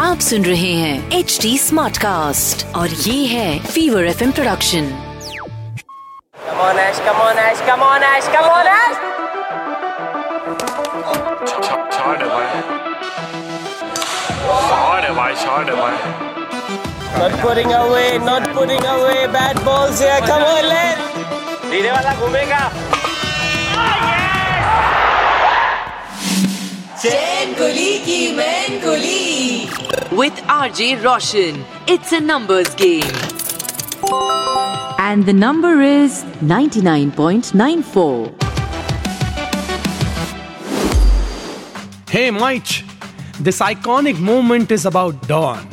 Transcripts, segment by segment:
आप सुन रहे हैं एच डी स्मार्ट कास्ट और ये है Fever F introduction come on Ash come on Ash come on Ash come on not putting away not putting away bat ball से come on धीरे वाला घूमेगा। Chain Kuli Ki Main Kuli with R J Roshan it's a numbers game and the number is 99.94 hey much this iconic moment is about Don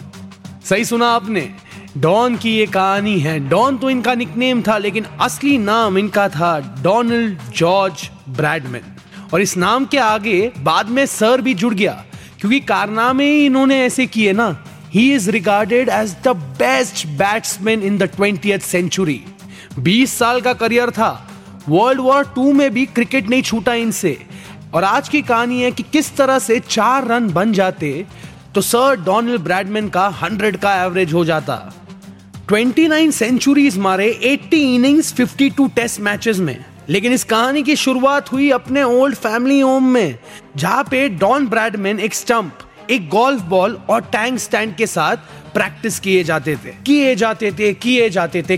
सही सुना आपने don की ये कहानी है। डॉन तो इनका निकनेम था लेकिन असली नाम इनका था डोनाल्ड जॉर्ज ब्रैडमैन और इस नाम के आगे बाद में सर भी जुड़ गया, क्योंकि कारनामे ही इन्होंने ऐसे किए ना। He is regarded as the best batsman in the twenty century 20 साल का करियर था। वर्ल्ड वॉर टू में भी क्रिकेट नहीं छूटा इनसे। और आज की कहानी है कि किस तरह से चार रन बन जाते तो सर डोनाल्ड ब्रैडमैन का 100 का एवरेज हो जाता। 29 सेंचुरीज मारे 80 इनिंग्स 52 टेस्ट मैचेस में। लेकिन इस कहानी की शुरुआत हुई अपने ओल्ड फैमिली होम में, जहाँ पे डॉन ब्रैडमैन एक स्टंप, एक गोल्फ बॉल और टैंक स्टैंड के साथ प्रैक्टिस किए जाते थे। किए जाते थे, किए जाते थे।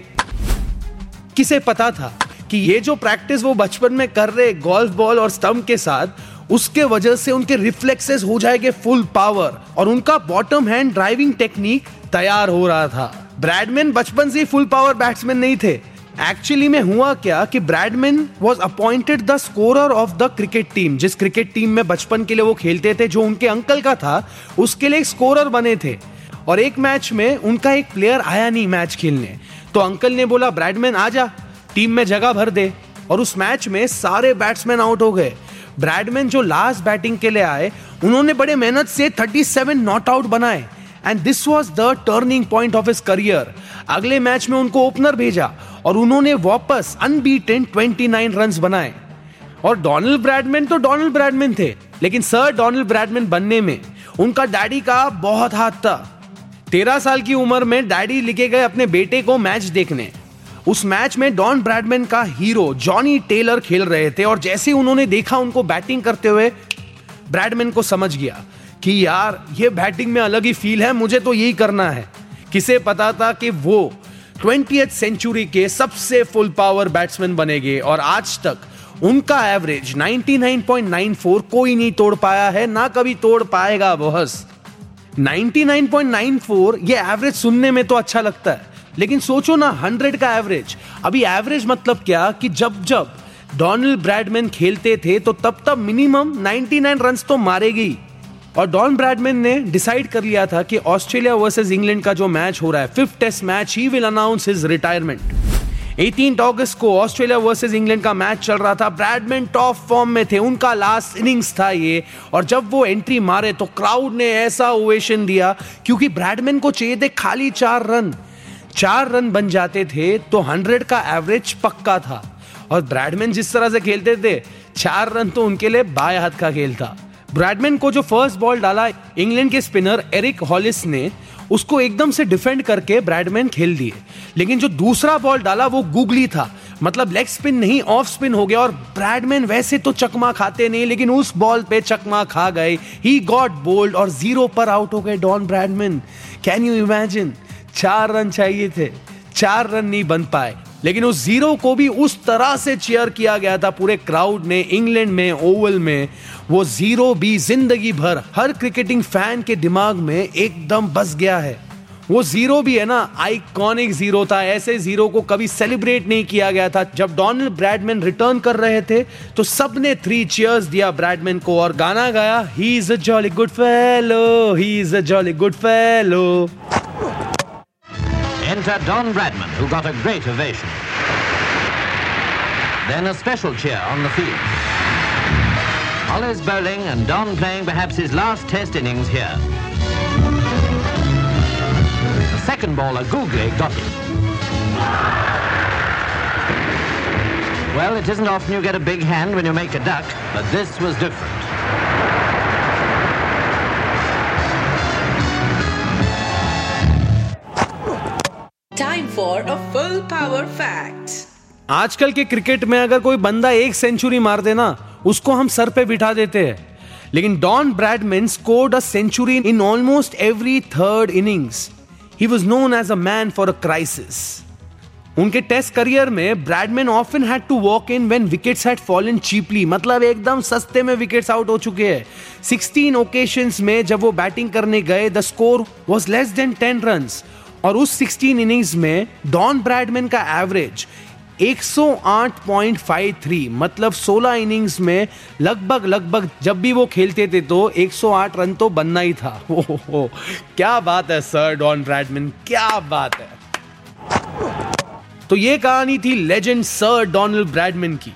किसे पता था कि ये जो प्रैक्टिस वो बचपन में कर रहे गोल्फ बॉल और स्टंप के साथ, उसके वजह से उनके रिफ्लेक्सेस हो जाएँगे फुल पावर और उनका बॉटम हैंड ड्राइविंग टेक्निक तैयार हो रहा था। ब्रैडमैन बचपन से ही फुल पावर बैट्समैन नहीं थे। एक्चुअली में हुआ क्या कि Bradman was appointed the scorer of the cricket team जिस क्रिकेट टीम में बचपन के लिए वो खेलते थे, जो उनके अंकल का था, उसके लिए एक स्कोरर बने थे। और एक मैच में उनका एक प्लेयर आया नहीं मैच खेलने। तो अंकल ने बोला ब्रैडमैन आ जा। टीम में जगह भर दे। और उस मैच में सारे बैट्समैन आउट हो गए। ब्रैडमैन जो लास्ट बैटिंग के लिए आए, उन्होंने बड़े मेहनत से 37 नॉट आउट बनाए। And this was the turning point of his career अगले मैच में उनको ओपनर भेजा। और उन्होंने वापस अनबीटेन 29 रन्स बनाए। और डोनाल्ड ब्रैडमैन तो डोनाल्ड ब्रैडमैन थे, लेकिन सर डोनाल्ड ब्रैडमैन बनने में उनका डैडी का बहुत हाथ था। तेरह साल की उम्र में डैडी लिखे गए अपने बेटे को मैच देखने। उस मैच में डॉन ब्रैडमैन का हीरो जॉनी टेलर खेल रहे थे और जैसे उन्होंने देखा उनको बैटिंग करते हुए ब्रैडमैन को समझ गया कि यार, ये बैटिंग में अलग ही फील है, मुझे तो यही करना है। किसे पता था कि वो ट्वेंटी सेंचुरी के सबसे फुल पावर बैट्समैन बनेंगे और आज तक उनका एवरेज 99.94 कोई नहीं तोड़ पाया है, ना कभी तोड़ पाएगा बॉस 99.94 ये एवरेज सुनने में तो अच्छा लगता है, लेकिन सोचो ना 100 का एवरेज। अभी एवरेज मतलब क्या कि जब जब डोनाल्ड ब्रैडमैन खेलते थे तो तब तब मिनिमम 99 रन्स तो मारेगी। और डॉन ब्रैडमैन ने डिसाइड कर लिया था कि ऑस्ट्रेलिया वर्सेस इंग्लैंड का जो मैच हो रहा है fifth test match he will announce his retirement 18 अगस्त को ऑस्ट्रेलिया वर्सेस इंग्लैंड का मैच चल रहा था। ब्रैडमैन टॉप फॉर्म में थे, उनका लास्ट इनिंग्स था ये। और जब वो एंट्री मारे तो क्राउड ने ऐसा ओवेशन दिया, क्योंकि ब्रैडमैन को चाहिए थे खाली चार रन। चार रन बन जाते थे तो हंड्रेड का एवरेज पक्का था। और ब्रैडमैन जिस तरह से खेलते थे, चार रन तो उनके लिए बाएँ हाथ का खेल था। ब्रैडमैन को जो फ़र्स्ट बॉल डाला इंग्लैंड के स्पिनर एरिक हॉलिस ने, उसको एकदम से डिफेंड करके ब्रैडमैन खेल दिए। लेकिन जो दूसरा बॉल डाला वो गूगली था। मतलब लेग स्पिन नहीं ऑफ़ स्पिन हो गया और ब्रैडमैन वैसे तो चकमा खाते नहीं, लेकिन उस बॉल पे चकमा खा गए। ही गॉट बोल्ड और ज़ीरो पर आउट हो गए Don Bradman can you imagine चार रन चाहिए थे। चार रन नहीं बन पाए। लेकिन उस ज़ीरो को भी उस तरह से चेयर किया गया था, पूरे क्राउड ने इंग्लैंड में ओवल में, वो ज़ीरो भी ज़िंदगी भर हर क्रिकेटिंग फ़ैन के दिमाग में एकदम बस गया है। वो ज़ीरो भी है ना आइकॉनिक ज़ीरो था, ऐसे ज़ीरो को कभी सेलिब्रेट नहीं किया गया था। जब डोनाल्ड ब्रैडमैन रिटर्न कर रहे थे तो सबने थ्री चीयर्स दिया ब्रैडमैन को और गाना गाया he is a jolly good fellow he is a jolly good fellow Don Bradman, who got a great ovation. Then a special cheer on the field. Hollis bowling and Don playing perhaps his last test innings here. The second bowler, Googly, got it. Well, it isn't often you get a big hand when you make a duck, but this was different. For a full power fact. आजकल के cricket में अगर कोई बंदा एक century मार देना, उसको हम सर पे बिठा देते हैं। लेकिन Don Bradman scored a century in almost every third innings he was known as a man for a crisis उनके टेस्ट करियर में Bradman often had to walk in when wickets had fallen cheaply मतलब एकदम सस्ते में wickets out हो चुके हैं। 16 occasions में जब वो बैटिंग करने गए the score was less than 10 runs और उस 16 इनिंग्स में डॉन ब्रैडमैन का एवरेज 108.53 मतलब 16 इनिंग्स में लगभग लगभग जब भी वो खेलते थे तो 108 रन तो बनना ही था। ओ, हो, हो, क्या बात है सर डॉन ब्रैडमैन क्या बात है। तो ये कहानी थी लेजेंड सर डोनाल्ड ब्रैडमैन की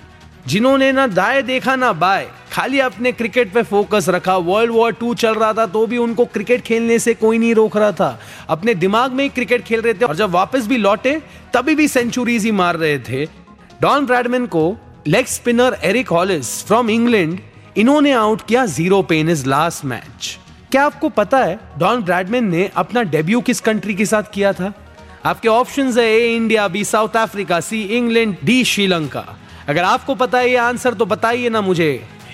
जिन्होंने ना दाएँ देखा ना बाएँ खाली अपने क्रिकेट पे फोकस रखा। वर्ल्ड वॉर टू चल रहा था तो भी उनको क्रिकेट खेलने से कोई नहीं रोक रहा था। अपने दिमाग में ही क्रिकेट खेल रहे थे और जब वापस भी लौटे, तभी भी सेंचुरीज ही मार रहे थे। डॉन ब्रैडमैन को leg spinner Eric Hollies from England इन्होंने आउट किया ज़ीरो पे इन इज़ लास्ट मैच क्या आपको पता है डॉन ब्रैडमैन ने अपना डेब्यू किस कंट्री के साथ किया था? आपके ऑप्शंस है A India B South Africa C England D Sri अगर आपको पता है ये आंसर तो बताइए ना मुझे।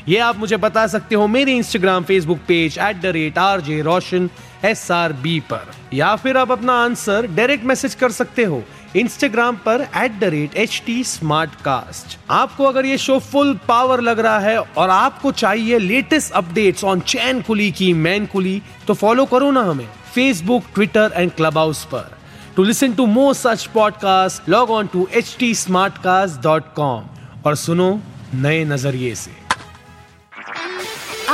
ये आप मुझे बता सकते हो मेरे Instagram Facebook page at the rate R J Roshan S R B पर। या फिर आप अपना आंसर डायरेक्ट मैसेज कर सकते हो इंस्टाग्राम पर at the rate H T smart cast आपको अगर ये शो फुल पावर लग रहा है और आपको चाहिए latest updates on Chain Kuli Ki Main Kuli तो फॉलो करो ना हमें Facebook Twitter and Clubhouse पर। To listen to more such podcast log on to H T smart cast dot com और सुनो नए नज़रिए से।